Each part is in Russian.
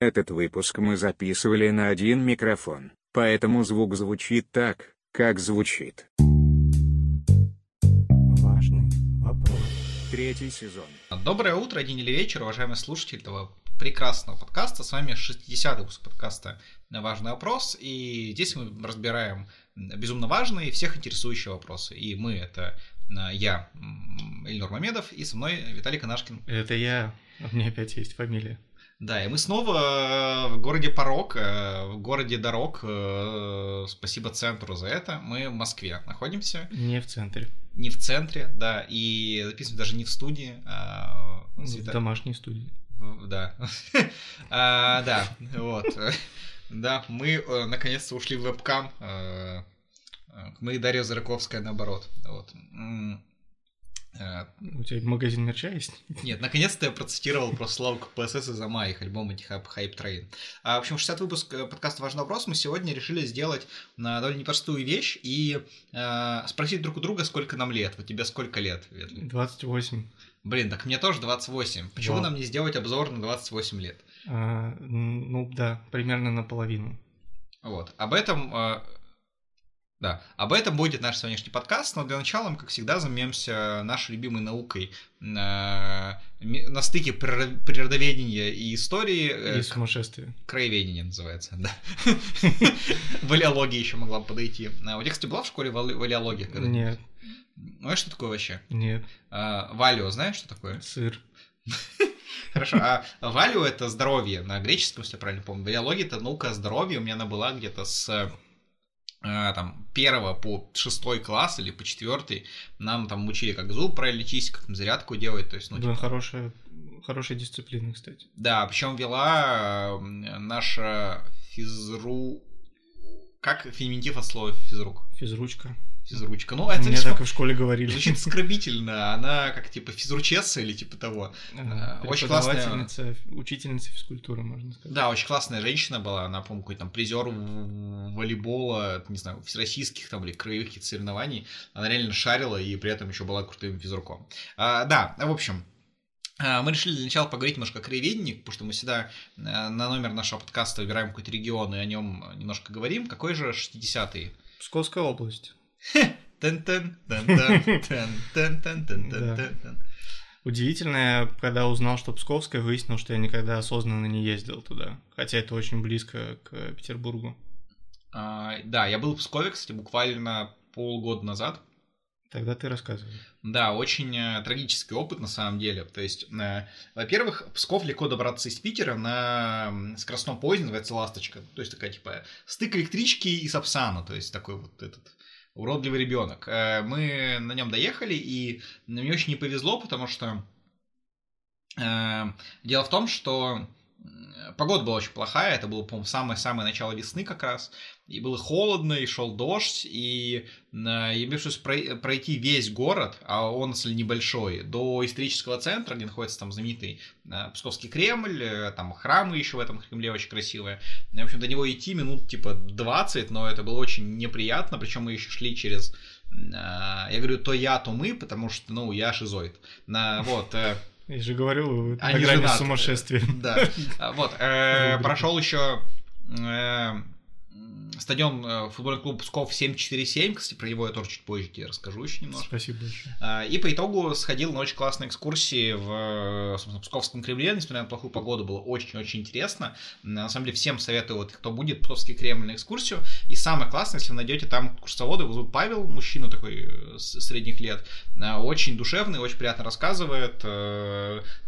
Этот выпуск мы записывали на один микрофон, поэтому звук звучит так, как звучит. Важный вопрос. Третий сезон. Доброе утро, день или вечер, уважаемые слушатели этого прекрасного подкаста. С вами 60-й выпуск подкаста «Важный вопрос». И здесь мы разбираем безумно важные, всех интересующие вопросы. И мы — это э, я, Ильнур Мамедов, и со мной Виталий Канашкин. Это я. У меня опять есть фамилия. Да, и мы снова э, в городе Порог, э, в городе Дорог. э, Спасибо центру за это. Мы в Москве находимся, Не в центре. не в центре, да, и записываем даже не в студии, а с В домашней студии. Да. А, Да, вот. Да, мы наконец-то ушли в вебкам. Мы Дарья Зараковская наоборот. Вот. Э, У тебя магазин мерча есть? Нет, наконец-то я процитировал просто Славу КПСС и Замая, их альбом Антихайп Hype Train. А, в общем, 60 выпуск э, подкаста «Важный вопрос» мы сегодня решили сделать на довольно непростую вещь и э, спросить друг у друга, сколько нам лет. Вот тебе сколько лет, Ветли? 28. Блин, так мне тоже 28. Почему Вау. нам не сделать обзор на 28 лет? А, ну да, примерно наполовину. Вот. Об этом, э, да, об этом будет наш сегодняшний подкаст, но для начала мы, как всегда, займемся нашей любимой наукой э, ми- на стыке приро- природоведения и истории. э, И сумасшествие. краеведение называется, да. Валиология еще могла бы подойти. А у тебя, кстати, была в школе когда-нибудь? Нет, Знаешь, что такое вообще? нет. А, Валио, знаешь, что такое? Сыр. Хорошо, а валио это здоровье на греческом, если я правильно помню. Валиология это наука о здоровье. У меня она была где-то с э, там первого по шестой класс или по четвертый. Нам там учили, как зуб пролечить, как там зарядку делать. То есть, ну, Да, типа, хорошая, хорошая дисциплина, кстати. Да, причем вела э, наша физру... Как феминитив от слова физрук? Физручка. Физручка. Ну, это Мне так в школе говорили. звучит оскорбительно. Она как типа физручесса или типа того. А, очень классная- учительница физкультуры, можно сказать. Да, очень классная женщина была. Она, по-моему, какой-то там призер волейбола, не знаю, всероссийских там или краевых соревнований. Она реально шарила и при этом еще была крутым физруком. А, да, в общем, а, Мы решили для начала поговорить немножко о краеведении, потому что мы всегда э, на номер нашего подкаста выбираем какой-то регион и о нем немножко говорим. Какой же 60-е? Псковская область. Удивительно, я когда узнал, что Псковская, выяснил, что я никогда осознанно не ездил туда. Хотя это очень близко к Петербургу. А, Да, я был в Пскове, кстати, буквально полгода назад. Тогда ты рассказывай. Да, очень э, трагический опыт на самом деле. То есть, э, во-первых, Псков легко добраться из Питера на скоростном поезде, называется «Ласточка». То есть, такая, типа, стык электрички и Сапсана. То есть, такой вот этот уродливый ребенок. Э, Мы на нем доехали, и мне очень не повезло, потому что э, дело в том, что погода была очень плохая. Это было, по-моему, самое-самое начало весны как раз. И было холодно, и шел дождь, и и мне пришлось прой- пройти весь город, а он, если небольшой, до исторического центра, где находится там знаменитый э, Псковский Кремль, э, там храмы еще в этом Кремле очень красивые. В общем, до него идти минут типа 20, но это было очень неприятно, причем мы еще шли через... э, Я говорю, то я, то мы, потому что, ну, я шизоид. На, вот, Я же говорил, вы на Они грани сумасшествия. да. А, Вот, э, прошел еще э, стадион э, футбольный клуб Псков 747, кстати, про него я тоже чуть позже тебе расскажу еще немножко. Спасибо большое. А, И по итогу сходил на очень классные экскурсии в э, собственно, Псковском Кремле, несмотря на плохую погоду, было очень-очень интересно. На самом деле всем советую, вот, кто будет в Псковский Кремль на экскурсию. И самое классное, если вы найдете там курсовода, его зовут Павел, мужчина такой э, средних лет, очень душевный, очень приятно рассказывает.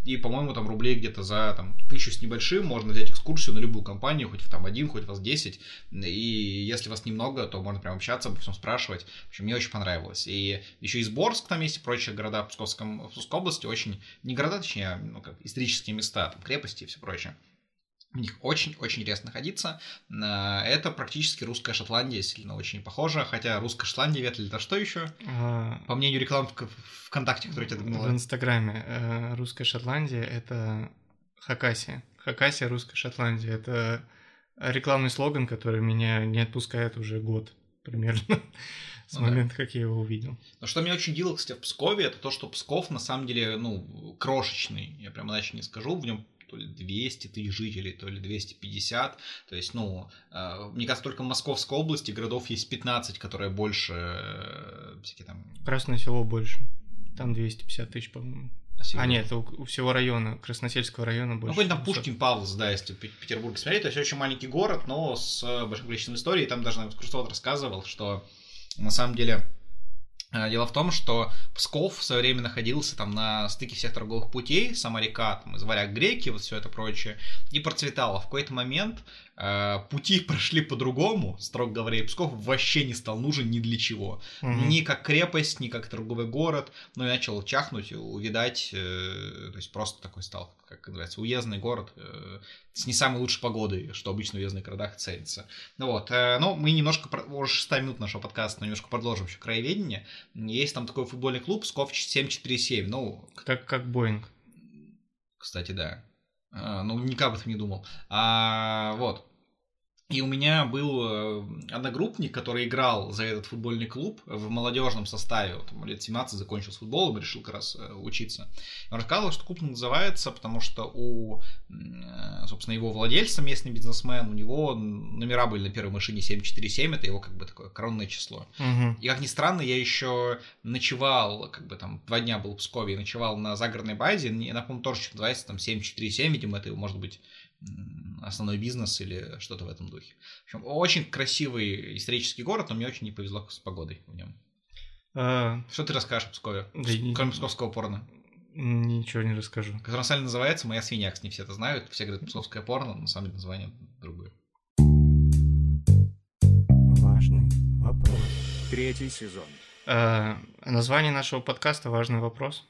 И, по-моему, там рублей где-то за там, тысячу с небольшим можно взять экскурсию на любую компанию, хоть там один, хоть вас 10. И если вас немного, то можно прям общаться, обо всем спрашивать. В общем, мне очень понравилось. И еще и Сборск там есть, и прочие города в, Псковском, в Псковской области, очень, не города, точнее, ну, как исторические места, там, крепости и все прочее. В них очень-очень интересно находиться. Э, Это практически русская Шотландия, сильно очень похожа. Хотя русская Шотландия, Ветли, это что еще? А, По мнению рекламы в- ВКонтакте, которую тебе В догнала. Инстаграме э, русская Шотландия это Хакасия. Хакасия русская Шотландия это рекламный слоган, который меня не отпускает уже год примерно с Ну да. момента, как я его увидел. Но что меня очень удивило, кстати, в Пскове, это то, что Псков на самом деле, ну, крошечный, я прям иначе не скажу, в нем то ли 200 тысяч жителей, то ли 250. То есть, ну, э, мне кажется, только в Московской области городов есть 15, которые больше э, всякие там... Красное село больше. Там 250 тысяч, по-моему. А нет, у, у всего района, Красносельского района Ну, больше. какой там 700. Пушкин, Павловск, да, если в Пе- Петербурге смотреть, то есть очень маленький город, но с э, большим количеством историй. Там даже экскурсовод рассказывал, что на самом деле э, дело в том, что Псков в свое время находился там на стыке всех торговых путей, сама река, там, из варяг греки, вот все это прочее, и процветала. В какой-то момент пути прошли по-другому, строго говоря, и Псков вообще не стал нужен ни для чего. Мгм. Ни как крепость, ни как торговый город, ну и начал чахнуть, увидать, э, то есть просто такой стал, как называется, уездный город э, с не самой лучшей погодой, что обычно в уездных городах ценится. Ну вот, э, но мы немножко, уже 6 минут нашего подкаста, но немножко продолжим еще краеведение. Есть там такой футбольный клуб Сков 747, ну, Как, как Боинг. кстати, да. А, ну, никак об этом не думал. А, вот. И у меня был э, одногруппник, который играл за этот футбольный клуб в молодежном составе. Вот, ему лет 17 закончил с футболом, решил как раз э, учиться. Он рассказывал, что клуб называется, потому что у, э, собственно, его владельца, местный бизнесмен, у него номера были на первой машине 747, это его как бы такое коронное число. Мгм. И как ни странно, я еще ночевал, как бы там два дня был в Пскове, и ночевал на загородной базе. Я напомню, тоже что-то называется там 747, видимо, это может быть основной бизнес или что-то в этом духе. В общем, очень красивый исторический город, но мне очень не повезло с погодой в нем. А, Что ты расскажешь о Пскове? Да Кроме псковского порно. ничего не расскажу. Который на самом деле называется «Моя свинья», не все это знают. Все говорят «Псковское порно», но на самом деле название другое. Важный вопрос. Третий сезон. А, название нашего подкаста «Важный вопрос».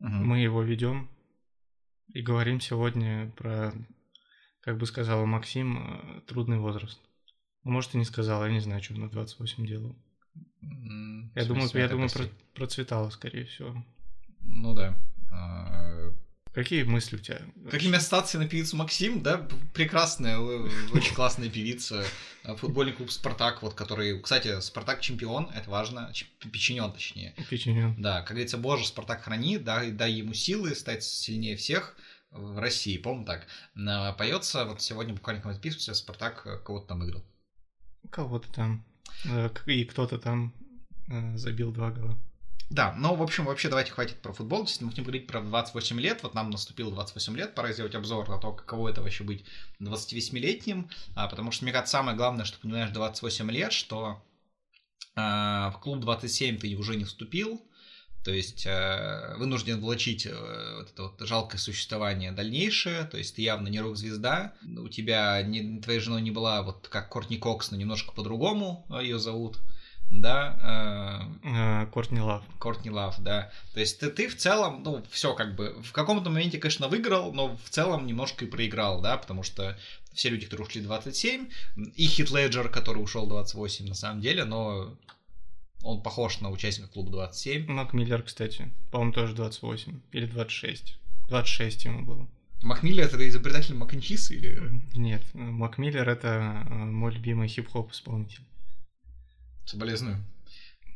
Мгм. Мы его ведем и говорим сегодня про, как бы сказала Максим, э, трудный возраст. Ну, Может, и не сказал, я не знаю, что на 28 делал. Я думаю, я думаю, прости. про- процветало, скорее всего. Ну да. А, Какие мысли у тебя? Какими ассоциации на певицу Максим, да, прекрасная, э, очень классная певица, Э, футбольный клуб Спартак, вот который, кстати, Спартак чемпион, это важно, печенен точнее, Печенье. да, как говорится, Боже, Спартак храни, дай, дай ему силы стать сильнее всех в России, по-моему так, поется, вот сегодня буквально когда записывался, Спартак кого-то там выиграл. Кого-то там. э, И кто-то там э, забил два гола. Да, но, в общем, вообще давайте хватит про футбол. Если мы хотим говорить про 28 лет, вот нам наступило 28 лет, пора сделать обзор на то, каково это вообще быть 28-летним, а, потому что, мне кажется, самое главное, что понимаешь 28 лет, что а, в клуб 27 ты уже не вступил, то есть э, вынужден влачить э, вот это вот жалкое существование дальнейшее, то есть ты явно не рок-звезда, у тебя не, твоей женой не была вот как Кортни Кокс, но немножко по-другому ее зовут, да, э, Э, Кортни Лав. Кортни Лав, да. То есть ты, ты в целом, ну, все как бы, в каком-то моменте, конечно, выиграл, но в целом немножко и проиграл, да, потому что все люди, которые ушли 27, и Хит Леджер, который ушел 28 на самом деле, но он похож на участника клуба 27. Мак Миллер, кстати. По-моему, тоже 28. Или 26. 26 ему было. Махмилли это изобретатель Маканчиса или... Нет, э, Мак Миллер это э, мой любимый хип-хоп исполнитель. Соболезную.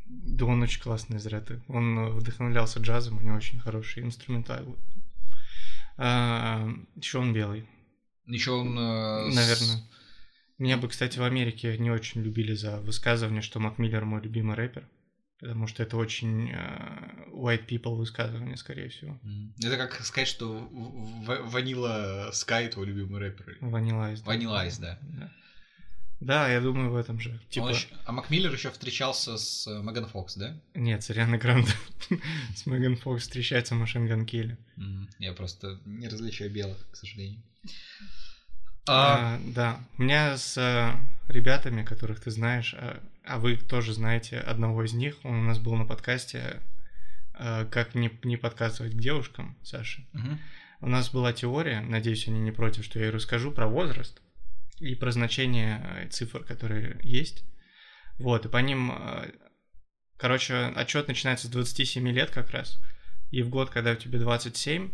Да он очень классный зря ты. Он вдохновлялся джазом, у него очень хороший инструментал. Еще он белый, Еще он... э, с- наверное. Меня бы, кстати, в Америке не очень любили за высказывание, что Мак Миллер мой любимый рэпер. Потому что это очень э, white people высказывание, скорее всего. Это как сказать, что Ванила Скай твой любимый рэпер. Ванила Айс. Vanilla Ice, да. Да. Да, я думаю в этом же. Типа, ещё- А Макмиллер еще встречался с э, Меган Фокс, да? нет, с Арианой Гранде. с Меган Фокс встречается Машин Ган Келли. Я просто не различаю белых, к сожалению. А, А, да, у меня с э, ребятами, которых ты знаешь, а, а вы тоже знаете одного из них, он у нас был на подкасте э, «Как не, не подкатывать к девушкам», Саша. мгм. У нас была теория, надеюсь, они не против, что я ей расскажу про возраст и про значение цифр, которые есть. Вот, и по ним, короче, отчет начинается с 27 лет как раз, и в год, когда тебе 27,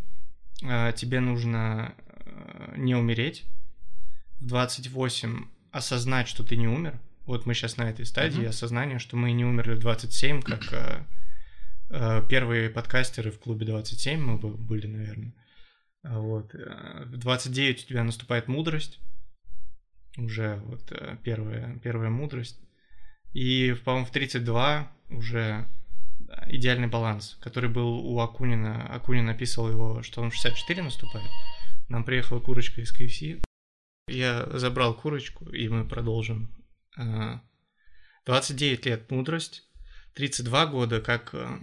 э, тебе нужно не умереть, в 28 осознать, что ты не умер. Вот мы сейчас на этой стадии Мгм. осознания, что мы не умерли в 27, как э, э, первые подкастеры в клубе 27 мы бы- были, наверное. А Вот. э, В 29 у тебя наступает мудрость. Уже вот э, первая, первая мудрость. И, по-моему, в 32 уже идеальный баланс, который был у Акунина. Акунин описывал его, что он в 64 наступает. Нам приехала курочка из KFC. Я забрал курочку, и мы продолжим. А, 29 лет мудрость, 32 года, как... э,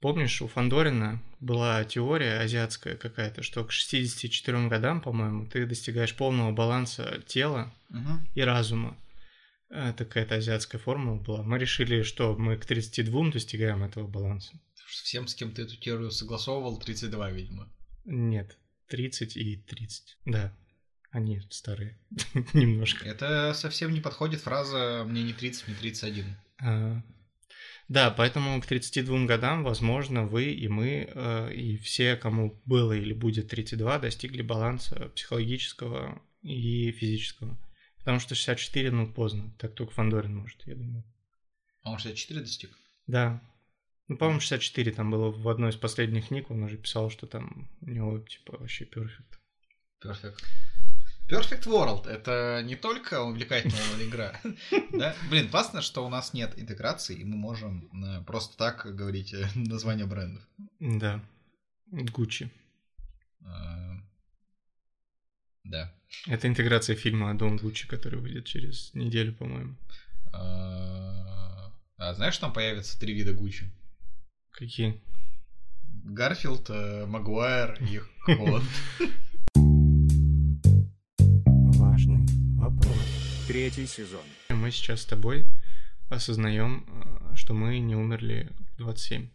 Помнишь, у Фандорина была теория азиатская какая-то, что к 64 годам, по-моему, ты достигаешь полного баланса тела Мгм. и разума. Это какая-то азиатская формула была. Мы решили, что мы к 32 достигаем этого баланса. Всем, с кем ты эту теорию согласовывал, 32, видимо. Нет, 30 и 30. Да, они старые. Немножко. Это совсем не подходит фраза «мне не 30, мне 31». А, Да, поэтому к 32 годам, возможно, вы и мы, э, и все, кому было или будет 32, достигли баланса психологического и физического. Потому что 64, ну, поздно. Так только Фандорин может, я думаю. А он 64 достиг? Да. Ну, по-моему, 64 там было в одной из последних книг, он уже писал, что там у него, типа, вообще перфект. Perfect. Perfect World — это не только увлекательная игра, да? Блин, классно, что у нас нет интеграции, и мы можем э, просто так говорить э, названия брендов. Да. Гуччи. Э, Да. Это интеграция фильма «Дом Гуччи», который выйдет через неделю, по-моему. А знаешь, там появятся три вида Гуччи? Какие? Гарфилд, Магуайр и Холланд. Третий сезон. Мы сейчас с тобой осознаем, э, что мы не умерли в 27.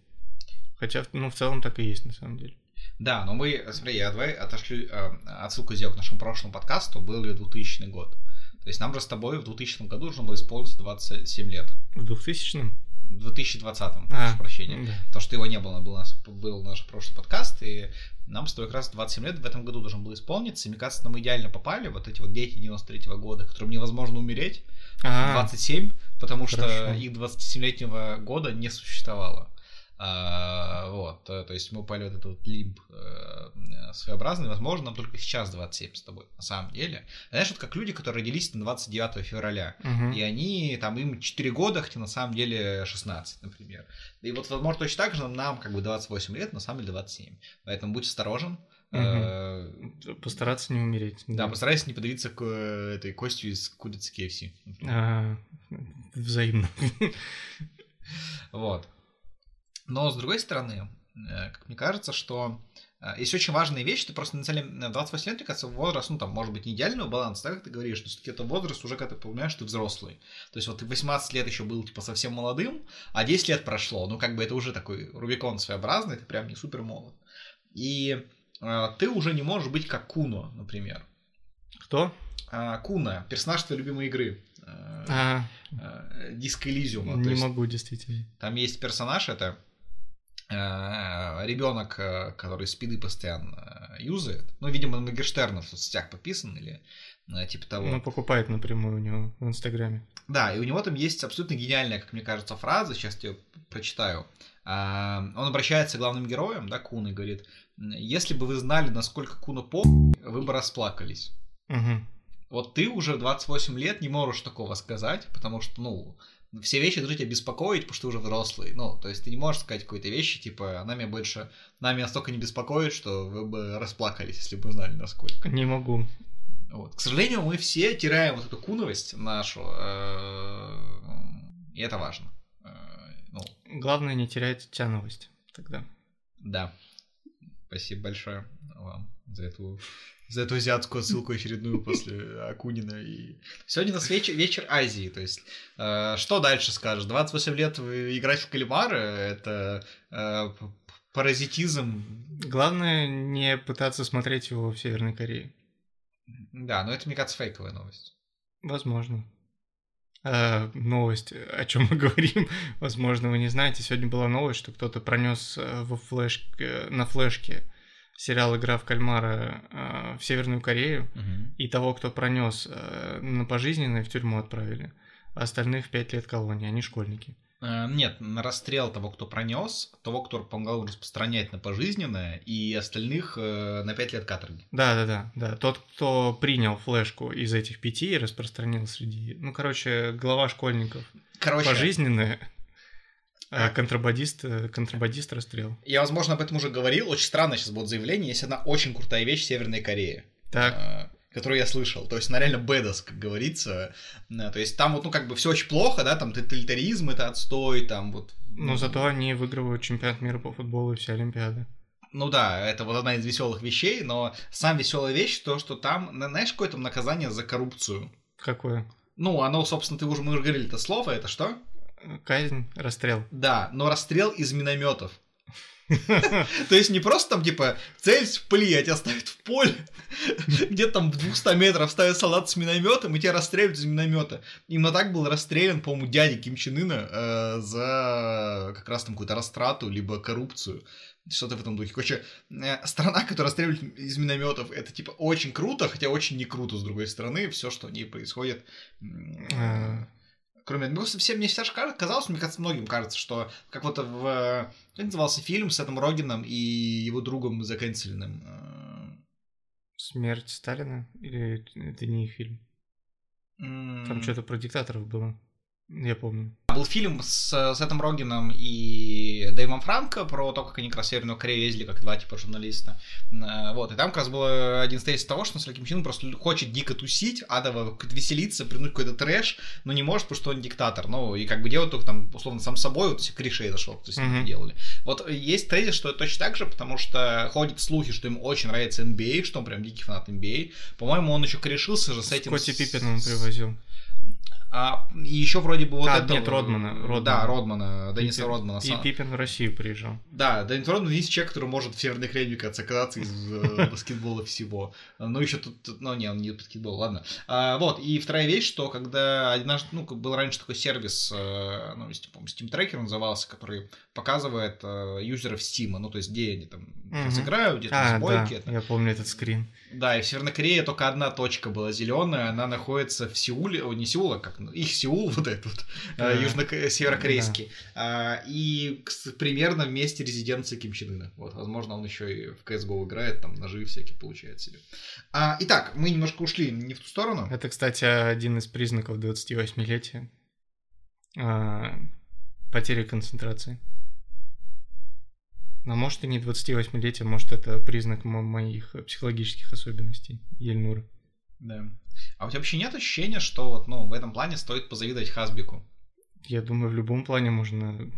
Хотя, ну, в целом так и есть, на самом деле. Да, но мы, смотри, я давай отошлю э, отсылку сделаю к нашему прошлому подкасту, был ли 2000 год. То есть нам же с тобой в 2000 году должно было исполниться 27 лет. В 2000-м? В 2020, А, прошу прощения. да. То, что его не было, был, нас, был наш прошлый подкаст, и нам с тобой как раз 27 лет в этом году должен был исполниться. И мне кажется, мы идеально попали, вот эти вот дети 93 года, которым невозможно умереть, А, 27, потому что хорошо. их 27-летнего года не существовало. А, вот, то есть мы упали в этот вот лимб э, своеобразный, возможно, нам только сейчас 27 с тобой, на самом деле. Знаешь, вот как люди, которые родились на 29 февраля, мгм. и они, там, им 4 года, хотя на самом деле 16, например. И вот, возможно, точно так же нам, как бы 28 лет, на самом деле 27. Поэтому будь осторожен. Э, Постараться не умереть. Да, постарайся не подавиться к э, этой костью из курицы KFC. А, взаимно. Вот. Но, с другой стороны, э, как мне кажется, что э, есть очень важная вещь, ты просто на самом деле, э, 28 лет, мне кажется, возраст, ну, там, может быть, не идеального баланса, так как ты говоришь, но все-таки это возраст уже, когда ты понимаешь, что ты взрослый. То есть вот ты 18 лет еще был, типа, совсем молодым, а 10 лет прошло, ну, как бы это уже такой Рубикон своеобразный, ты прям не супер молод. И э, ты уже не можешь быть как Куно, например. Кто? А, Куна, персонаж твоей любимой игры. э, А, э, Диско Элизиума. Не есть могу, действительно. там есть персонаж, это ребенок, который спиды постоянно э, юзает. Ну, видимо, на Мегерштерна в соцсетях подписан или э, типа того. Ну, покупает напрямую у него в Инстаграме. Да, и у него там есть абсолютно гениальная, как мне кажется, фраза, сейчас я прочитаю. А, Он обращается к главным героям, да, Кун, и говорит, если бы вы знали, насколько Куна по, вы бы расплакались. Мгм. Вот ты уже в 28 лет не можешь такого сказать, потому что, ну, все вещи должны тебя беспокоить, потому что ты уже взрослый. Ну, то есть ты не можешь сказать какой-то вещи, типа, она меня больше, она меня настолько не беспокоит, что вы бы расплакались, если бы знали насколько. Не могу. Вот. К сожалению, мы все теряем вот эту куновость нашу, э, и это важно. Э, Ну, Главное не терять тяновость тогда. да. Спасибо большое вам за эту за эту азиатскую отсылку очередную после Акунина. И... Сегодня у нас вечер, вечер Азии. То есть, э, что дальше скажешь? 28 лет играть в кальмары — это э, паразитизм. Главное не пытаться смотреть его в Северной Корее. Да, но это, мне кажется, фейковая новость. Возможно. А, новость, о чем мы говорим, возможно, вы не знаете. Сегодня была новость, что кто-то пронес э, во флешке, на флешке сериал «Игра в кальмара» э, в Северную Корею, и того, кто пронес э, на пожизненное, в тюрьму отправили, а остальных пять лет колонии, они школьники. Э, Нет, на расстрел того, кто пронес, того, кто помогал распространять на пожизненное, и остальных э, на 5 лет каторги. Да, да, да, да. Тот, кто принял флешку из этих пяти и распространил среди. Ну, короче, глава школьников. Короче, Пожизненное. А контрабандист, э, контрабандист расстрел. я, возможно, об этом уже говорил. Очень странно сейчас будет заявление. Есть одна очень крутая вещь в Северной Корее. Так, э, которую я слышал. То есть, она реально бэдас, как говорится. Э, То есть, там вот, ну, как бы все очень плохо, да, там тоталитаризм это отстой, там вот... но зато они выигрывают чемпионат мира по футболу и все Олимпиады. Ну да, это вот одна из веселых вещей, но сам веселая вещь то, что там, на- знаешь, какое там наказание за коррупцию? Какое? Ну, оно, собственно, ты уже мы уже говорили это слово, это что? Казнь, расстрел. Да, но расстрел из минометов. То есть не просто там, типа, цель в пыли, а тебя ставят в поле, где там в 200 метров ставят солдат с минометом, и тебя расстреливают из миномета. Именно так был расстрелян, по-моему, дядя Ким Чен Ына э, за как раз там какую-то растрату, либо коррупцию. Что-то в этом духе. Короче, э, страна, которая стреляет из минометов, это типа очень круто, хотя очень не круто с другой стороны. Все, что в ней происходит. А, Кроме, ну, всем мне кажется- казалось, мне кажется, многим кажется, что как вот в... Как назывался фильм с Этом Рогином и его другом заканцеленным? Э, Смерть Сталина? Или это не фильм? Там что-то про диктаторов было. Я помню. Был фильм с, с Этом Рогином и Дэйвом Франко про то, как они как раз в Северную Корею ездили, как два типа журналиста. Э, Вот, и там как раз был один из тезисов того, что Наслед Ким Чен Ын просто хочет дико тусить, адово веселиться, придумать какой-то трэш, но не может, потому что он диктатор. Ну, и как бы делать только там, условно, сам собой, вот все корешей зашел, с ним Мгм. делали. Вот есть тезис, что это точно так же, потому что ходят слухи, что ему очень нравится NBA, что он прям дикий фанат NBA. По-моему, он еще корешился же с этим... Скотти с- Пиппина он привозил. А, и еще вроде бы вот А, это... нет, Родмана, Родмана. Да, Родмана, Денниса Пиппин- Родмана. И Пиппин в Россию приезжал. Да, Деннис Родман есть человек, который может в мне кажется, оказаться из э, баскетбола всего. Ну, еще тут, ну, не, он не баскетбол, ладно. А, вот, и вторая вещь, что когда однажды, ну, был раньше такой сервис, э, ну, если помню, Steam Tracker назывался, который показывает э, юзеров Steam, ну, то есть, где они там Мгм. разыграют, где там А, да, сбойки. это. я помню этот скрин. Да, и в Северной Корее только одна точка была зеленая, она находится в Сеуле, о, не Сеул, а как, ну, их Сеул, вот этот вот, Да. э, южно-северокорейский, А, и примерно в месте резиденции Ким Чен Ына. Вот, возможно, он еще и в CSGO играет, там ножи всякие получает себе. А, итак, мы немножко ушли не в ту сторону. Это, кстати, один из признаков 28-летия. А, потери концентрации. Но может и не 28-летие, может это признак мо- моих психологических особенностей, Ельнура. Да. А у тебя вообще нет ощущения, что вот, ну, в этом плане стоит позавидовать Хасбику? Я думаю, в любом плане можно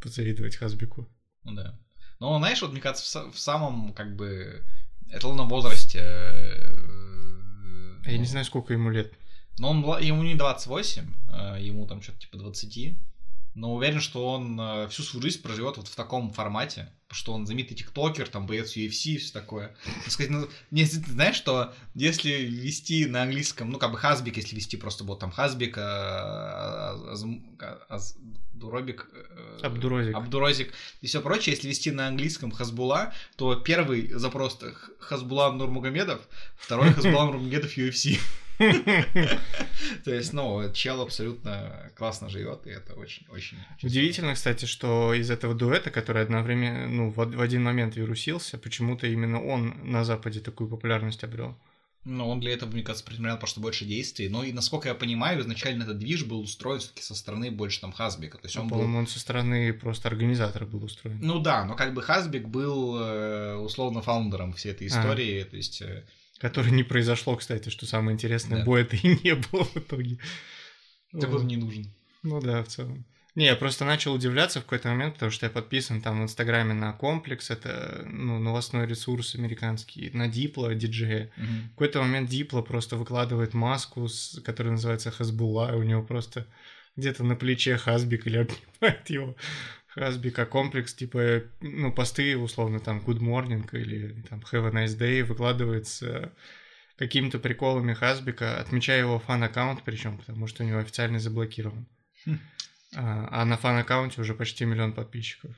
позавидовать Хасбику. Ну да. Но, знаешь, вот мне кажется, в, в самом, как бы, эталонном возрасте... э, А Я ну, не знаю, сколько ему лет. Но он, ему не 28, э, ему там что-то типа 20. Но уверен, что он э, всю свою жизнь проживет вот в таком формате, что он знаменитый тиктокер, там боец UFC и все такое. Так сказать, ну, мне, знаешь, что если вести на английском, ну, как бы хасбик, если вести просто вот там хасбик, э, азм- аз- дуробик, э, Абдурозик. Абдурозик и все прочее, если вести на английском Хазбула, то первый запрос Хазбула Нурмагомедов, второй Хазбула Нурмагомедов UFC. То есть, ну, чел абсолютно классно живет, и это очень, очень... очень Удивительно, кстати, что из этого дуэта, который одновременно, ну, в, од- в один момент вирусился, почему-то именно он на Западе такую популярность обрел. Ну, он для этого, мне кажется, предпринимал просто больше действий. Но и, насколько я понимаю, изначально этот движ был устроен все-таки со стороны больше там Хазбика. То есть он был... По-моему, он со стороны просто организатора был устроен. Ну да, но как бы Хазбик был э, условно фаундером всей этой А. истории. То есть... Который не произошло, кстати, что самое интересное, Да. бой это и не было в итоге. Вот. он не нужен. Ну да, в целом. Не, я просто начал удивляться в какой-то момент, потому что я подписан там в Инстаграме на Комплекс, это ну, новостной ресурс американский, на Дипло, диджея. Мгм. В какой-то момент Дипло просто выкладывает маску, с- которая называется Хазбула, и у него просто где-то на плече Хазбик или обнимает его Хазбик, а комплекс, типа, ну, посты, условно, там, Good Morning или там Have a Nice Day выкладывает с э, какими-то приколами Хазбика, отмечая его фан-аккаунт, причем, потому что у него официально заблокирован. Хм. А, а на фан-аккаунте уже почти миллион подписчиков.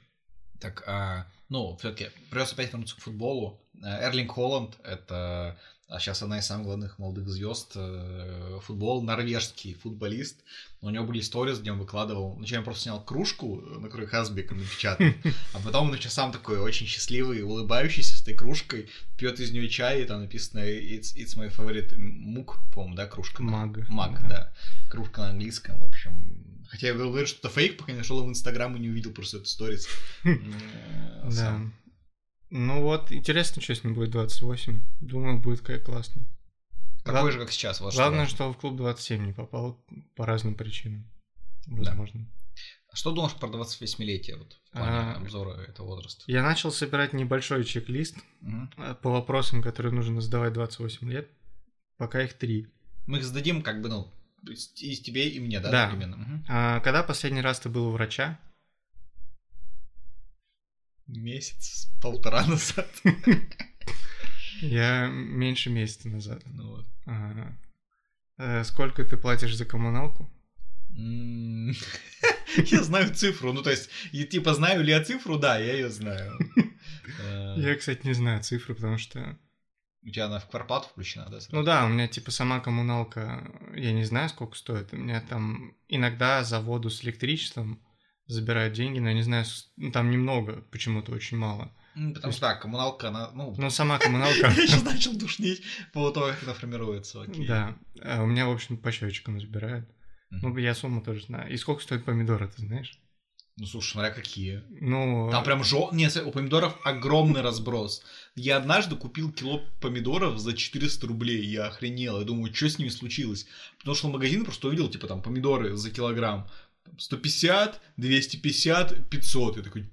Так, а, ну, все-таки придется опять вернуться к футболу. Э, Эрлинг Холланд — это а сейчас одна из самых главных молодых звезд э, футбол, норвежский футболист. У него были истории, где он выкладывал. Вначале он просто снял кружку, на которой Хасбек напечатал, а потом он сам такой очень счастливый, улыбающийся с этой кружкой, пьет из нее чай, и там написано it's, it's my favorite мук, по-моему, да, кружка? Маг. Маг, да. Кружка на английском, в общем. Хотя я говорю, что это фейк, пока не нашел в Инстаграм и не увидел просто эту сторис. Да. Ну вот, интересно, что с ним будет 28. Думаю, будет как классно. Такой же, как сейчас. Главное, что в клуб 27 не попал по разным причинам. Возможно. Да. А что думаешь про 28-летие вот, в плане а... обзора этого возраста? Я начал собирать небольшой чек-лист угу. по вопросам, которые нужно задавать 28 лет. Пока их три. Мы их зададим как бы, ну, и тебе, и мне, да, да. одновременно? Угу. А, когда последний раз ты был у врача? месяц, полтора назад. Я меньше месяца назад. Ну вот. Ага. А, сколько ты платишь за коммуналку? Я знаю цифру, ну то есть, и, типа, знаю ли я цифру? Да, я ее знаю. Я, кстати, не знаю цифру, потому что... У тебя она в кварплату включена, да? Ну да, у меня типа сама коммуналка, я не знаю, сколько стоит. У меня там иногда за воду с электричеством забирают деньги, но я не знаю, ну, там немного, почему-то очень мало. Ну, потому что, да, коммуналка, она, ну... Ну, сама коммуналка... Я сейчас начал душнить по того, как она формируется, окей. Да, а у меня, в общем, по счетчикам забирают. Ну, я сумму тоже знаю. И сколько стоит помидоры, ты знаешь? Ну, слушай, смотря какие. Ну... Там прям жо... Нет, у помидоров огромный разброс. Я однажды купил кило помидоров за 400 рублей. Я охренел. Я думаю, что с ними случилось? Потому что в магазин просто увидел, типа, там, помидоры за килограмм. 150, 250, 500. Я такой,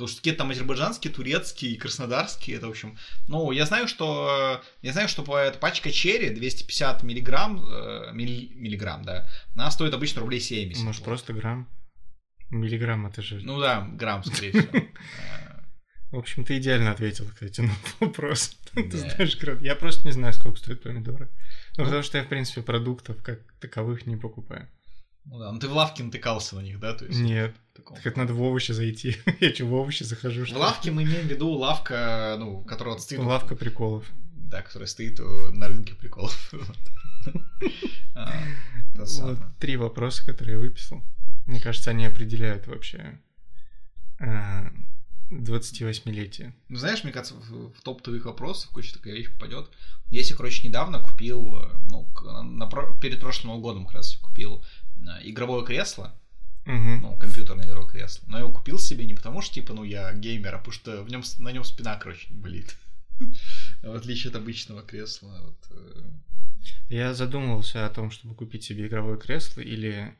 Потому что какие-то там азербайджанские, турецкие, краснодарские, это, в общем... Ну, я знаю, что... Я знаю, что эта пачка черри 250 миллиграмм, э, милли, миллиграмм, да, она стоит обычно рублей 70. Может, вот. просто грамм? Миллиграмм это же... Ну да, грамм, скорее всего. В общем, ты идеально ответил, кстати, на вопрос. Ты знаешь, я просто не знаю, сколько стоят помидоры. Ну, потому что я, в принципе, продуктов как таковых не покупаю. Ну да, ну ты в лавке натыкался на них, да? То есть, Нет. Таком... Так это надо в овощи зайти. Я что, в овощи захожу? В лавке мы имеем в виду лавка, ну, которая стоит... Лавка приколов. Да, которая стоит э, на рынке приколов. А, три вопроса, которые я выписал. Мне кажется, они определяют вообще 28-летие. А, ну, знаешь, мне кажется, в, топ твоих вопросов куча такая вещь попадет. Если, короче, недавно купил, э, ну, на, перед прошлым годом как раз купил Э, игровое кресло, угу. ну, компьютерное игровое кресло. Но я его купил себе не потому, что, типа, ну, я геймер, а потому что в нем, на нем спина, короче, болит. В отличие от обычного кресла. Вот. Э. Я задумывался о том, чтобы купить себе игровое кресло или...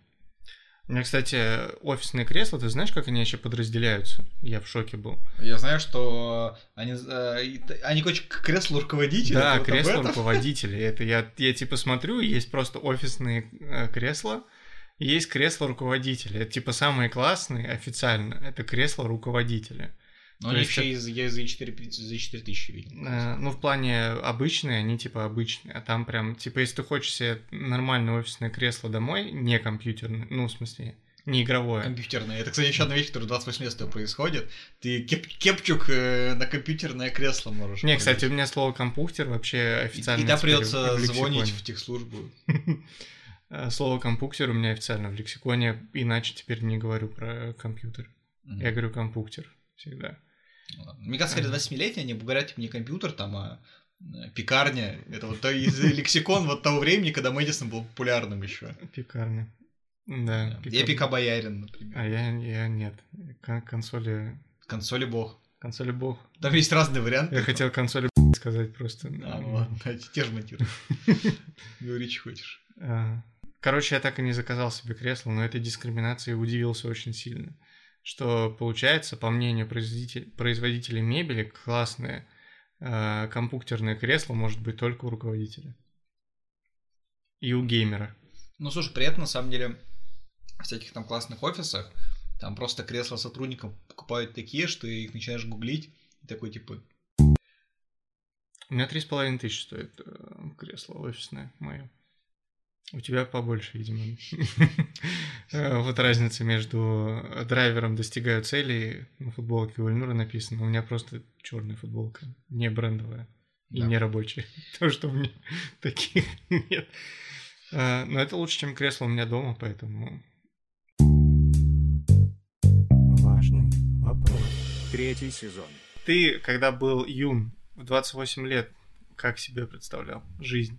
У меня, кстати, офисные кресла, ты знаешь, как они еще подразделяются? Я в шоке был. Я знаю, что они, э, они короче, к креслу руководителя. Да, кресло руководителя. Это я, я типа смотрю, есть просто офисные кресла, есть кресло руководителя. Это типа самые классные официально. Это кресло руководителя. Но они вообще из, за 4, за 4 тысячи видел. Э, ну, в плане обычные, они типа обычные. А там прям, типа, если ты хочешь себе нормальное офисное кресло домой, не компьютерное, ну, в смысле, не игровое. Компьютерное. Это, кстати, еще одна вещь, которая 28 лет происходит. Ты кеп кепчук э, на компьютерное кресло можешь. Не, кстати, у меня слово компьютер вообще официально. И, и да, придется звонить в техслужбу. Э, слово компьютер у меня официально в лексиконе, иначе теперь не говорю про компьютер. Я говорю компьютер всегда. Ну Мне кажется, когда 28-летие они говорят, типа, не компьютер, там, а э, пекарня. Это вот из лексикон вот того времени, когда Мэдисон был популярным еще. Пекарня. Да. Я пика боярин, например. А я, я нет. консоли... Консоли бог. Консоли бог. Там есть разные варианты. Я хотел консоли сказать просто. А, ну ладно, те же монтируй. Говори, что хочешь. А, Короче, я так и не заказал себе кресло, но этой дискриминации удивился очень сильно. Что получается, по мнению производитель, производителей мебели, классное э, компьютерное кресло может быть только у руководителя. И у геймера. Ну, слушай, при этом, на самом деле, в всяких там классных офисах, там просто кресла сотрудникам покупают такие, что их начинаешь гуглить, и такой, типа... У меня три с половиной тысячи стоит э, кресло офисное мое. У тебя побольше, видимо. Вот разница между драйвером достигаю цели на футболке у написано. У меня просто черная футболка, не брендовая и не рабочая. То, что у меня таких нет. А, Но это лучше, чем кресло у меня дома, поэтому... Важный вопрос. Третий сезон. Ты, когда был юн, в 28 лет, как себе представлял жизнь?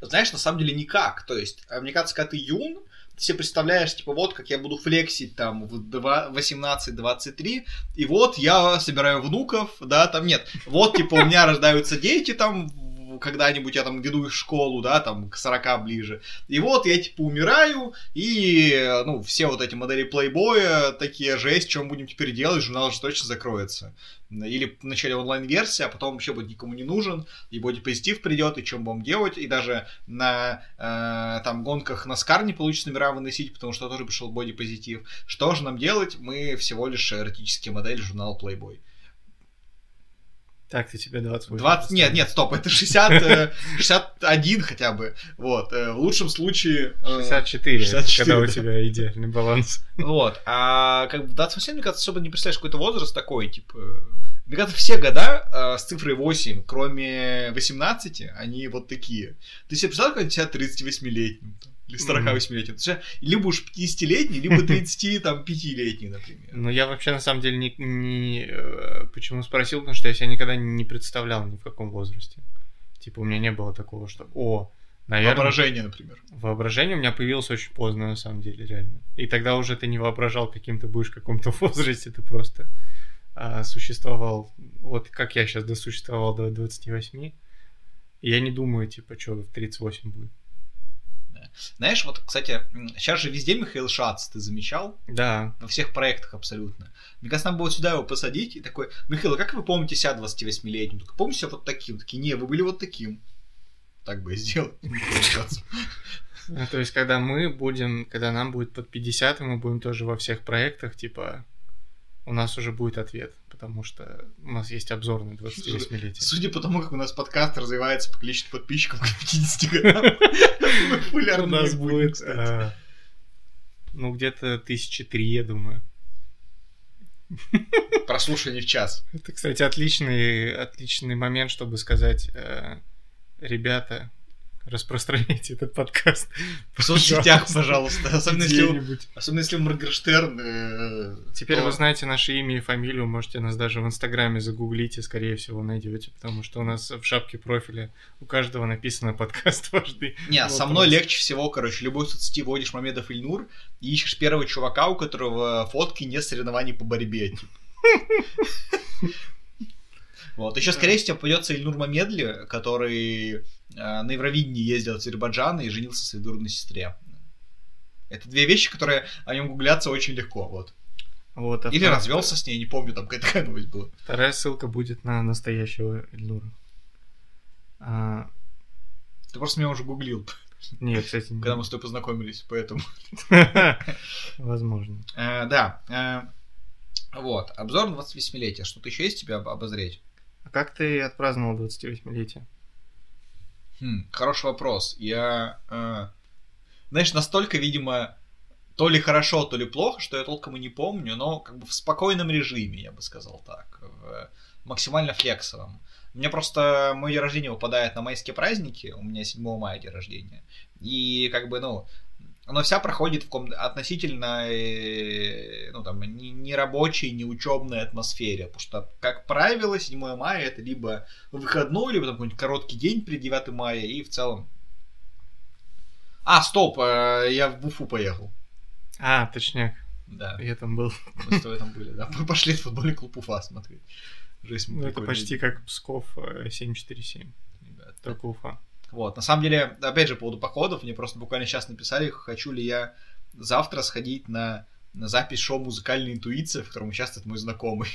Знаешь, на самом деле никак. То есть, э, мне кажется, когда ты юн, ты себе представляешь, типа, вот как я буду флексить там в два- 18-23, и вот я собираю внуков, да, там нет. Вот, типа, у меня рождаются дети там, когда-нибудь я там веду их школу, да, там, к 40 ближе. И вот я, типа, умираю, и, ну, все вот эти модели плейбоя такие, жесть, мы будем теперь делать, журнал же точно закроется. Или вначале онлайн-версия, а потом вообще будет никому не нужен, и бодипозитив придет, и чем будем делать, и даже на э, там гонках Наскар не получится номера выносить, потому что тоже пришел бодипозитив. Что же нам делать? Мы всего лишь эротические модели журнала Playboy. Так, ты тебе 28. 20... Нет, нет, стоп, это 60, э, 61 хотя бы. Вот, э, в лучшем случае... э, 64, 64, когда у да. тебя идеальный баланс. Вот, а как бы 28, мне кажется, особо не представляешь какой-то возраст такой, типа... Мне кажется, все года э, с цифрой 8, кроме 18, они вот такие. Ты себе представляешь, когда тебя 38-летним? там, Или 48-летним? Ты же либо уж 50-летний, либо 35-летний, например. Ну, я вообще, на самом деле, не, не, э, почему спросил, потому что я себя никогда не представлял ни в каком возрасте. Типа, у меня не было такого, что, о, наверное... Воображение, например. Воображение у меня появилось очень поздно, на самом деле, реально. И тогда уже ты не воображал, каким ты будешь в каком-то возрасте, ты просто а, существовал, вот как я сейчас досуществовал до 28, и я не думаю, типа, что в 38 будет. Знаешь, вот, кстати, сейчас же везде Михаил Шац, ты замечал? Да, Во всех проектах абсолютно. Мне кажется, нам было сюда его посадить и такой, Михаил, а как вы помните себя 28-летним? Только помните себя вот таким? Такие, не, вы были вот таким. Так бы и сделал. Ну, То есть, когда мы будем, когда нам будет под 50, и мы будем тоже во всех проектах, типа, у нас уже будет ответ, потому что у нас есть обзор на 28-летие. Судя по тому, как у нас подкаст развивается по количеству подписчиков к 50 годам, У нас будет, а, ну, где-то тысячи три, я думаю. Прослушивание в час. Это, кстати, отличный, отличный момент, чтобы сказать, э, ребята, распространяйте этот подкаст. В соцсетях, Пожалуйста. Особенно если, особенно если Моргенштерн. э, Теперь то- вы знаете наше имя и фамилию, можете нас даже в Инстаграме загуглить и, скорее всего, найдете, потому что у нас в шапке профиля у каждого написано подкаст важный. Не, вопрос. со мной легче всего, короче, любой соцсети вводишь Мамедов Ильнур и ищешь первого чувака, у которого фотки не соревнований по борьбе. типа. Вот, еще, скорее всего, попадется Ильнур Мамедли, который на Евровидении ездил в Азербайджан и женился своей двоюродной сестре. Это две вещи, которые о нем гугляться очень легко, вот. Вот, а Или вторая- развелся с ней, не помню, там какая-то такая новость была. Вторая ссылка будет на настоящего Эльнура. А, Ты просто меня уже гуглил, нет, кстати, не- когда мы с тобой познакомились, поэтому... Возможно. Э, Да, э, вот, обзор на 28-летие. Что-то еще есть тебе об- обозреть? А как ты отпраздновал 28-летие? Хм, хороший вопрос. Я, э, знаешь, настолько, видимо, то ли хорошо, то ли плохо, что я толком и не помню, но как бы в спокойном режиме, я бы сказал так, в максимально флексовом. У меня просто мой день рождения выпадает на майские праздники, у меня 7 мая день рождения, и как бы, ну, оно вся проходит в каком- относительно, э, ну, там, не, не рабочей, не учебной атмосфере, потому что, как правило, 7 мая это либо выходной, либо там какой-нибудь короткий день при 9 мая, и в целом... А, стоп, э, я в Буфу поехал. А, точняк, Да, я там был. мы с тобой там были, да. Мы пошли в футбольный клуб Уфа смотреть. Жесть, Ну, это почти как Псков э, 747, ребята. только Уфа. Вот, на самом деле, опять же, по поводу походов, мне просто буквально сейчас написали, хочу ли я завтра сходить на, на запись шоу «Музыкальная интуиция», в котором участвует мой знакомый.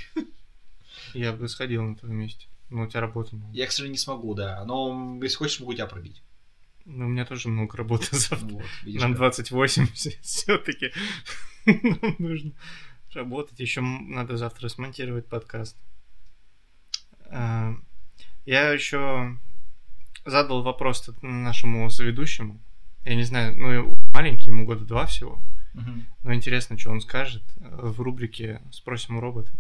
Я бы сходил на твоем месте. Ну, у тебя работа много. Я, к сожалению, не смогу, да. Но, если хочешь, могу тебя пробить. Ну, у меня тоже много работы завтра. Вот, видишь, Нам как. 28 все-таки. Нам нужно работать. Еще надо завтра смонтировать подкаст. А, Я еще задал вопрос нашему соведущему. Я не знаю, ну, маленький, ему года два всего. Угу. Но интересно, что он скажет э, в рубрике «Спросим у робота».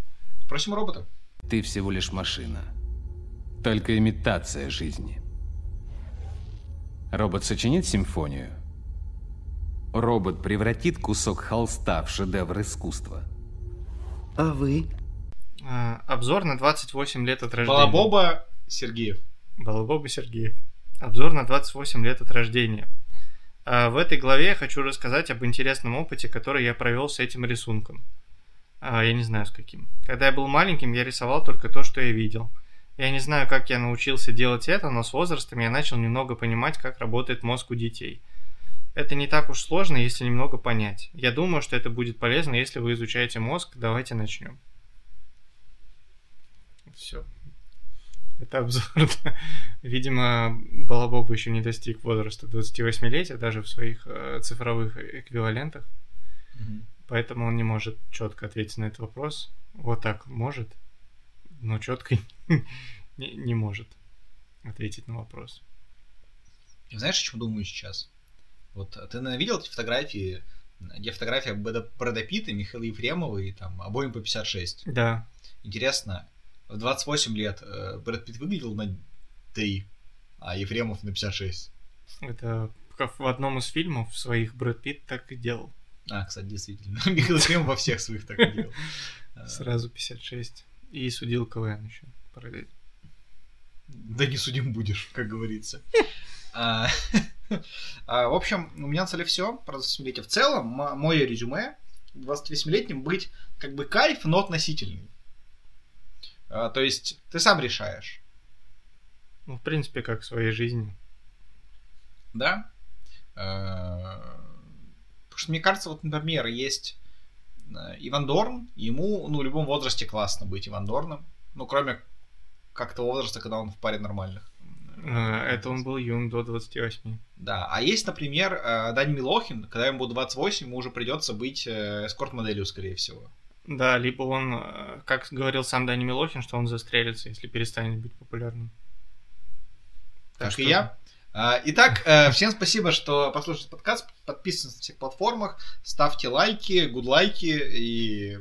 Спросим у робота. Ты всего лишь машина. Только имитация жизни. Робот сочинит симфонию. Робот превратит кусок холста в шедевр искусства. А вы? А, обзор на 28 лет от рождения. Балабоба Сергеев. Балабоба Сергеев. Обзор на 28 лет от рождения. А, в этой главе я хочу рассказать об интересном опыте, который я провел с этим рисунком. А, я не знаю с каким. Когда я был маленьким, я рисовал только то, что я видел. Я не знаю, как я научился делать это, но с возрастом я начал немного понимать, как работает мозг у детей. Это не так уж сложно, если немного понять. Я думаю, что это будет полезно, если вы изучаете мозг. Давайте начнем. Все. Это обзор. Видимо, Балабоба еще не достиг возраста 28-летия, даже в своих э, цифровых эквивалентах. Мгм. Поэтому он не может четко ответить на этот вопрос. Вот так может, но четко не, не может ответить на вопрос. Знаешь, о чем думаю сейчас? Вот а ты, наверное, видел эти фотографии, где фотография Брэда Питта, Михаила Ефремова и там обоим по 56. Да, Интересно, в 28 лет э, Брэд Питт выглядел на 3, а Ефремов на 56. это в одном из фильмов своих Брэд Питт так и делал. А, кстати, действительно. Михаил Ефремов во всех своих так и делал. Э, Сразу 56. И судил КВН еще. параллельно. Да не судим будешь, как говорится. А, а, В общем, у меня на цель все про 28-летие. В целом, мое резюме 28-летним быть как бы кайф, но относительный. А, То есть ты сам решаешь, Ну, в принципе, как в своей жизни. да? Э, Потому что мне кажется, вот, например, есть э, Иван Дорн, ему, ну, в любом возрасте классно быть Иван Дорном, ну, кроме как того возраста, когда он в паре нормальных. Это он был юн до 28. Да, а есть, например, Дань Милохин, когда ему будет 28, ему уже придется быть э, эскорт-моделью, скорее всего. Да, либо он, э, как говорил сам Дани Милохин, что он застрелится, если перестанет быть популярным. Как что- и я. А, Итак, э, всем спасибо, что послушали подкаст. Подписывайтесь на всех платформах, ставьте лайки, гудлайки и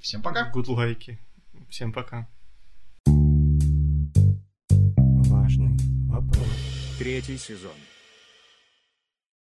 всем пока. Good лайки. Всем пока. Важный вопрос. Третий сезон.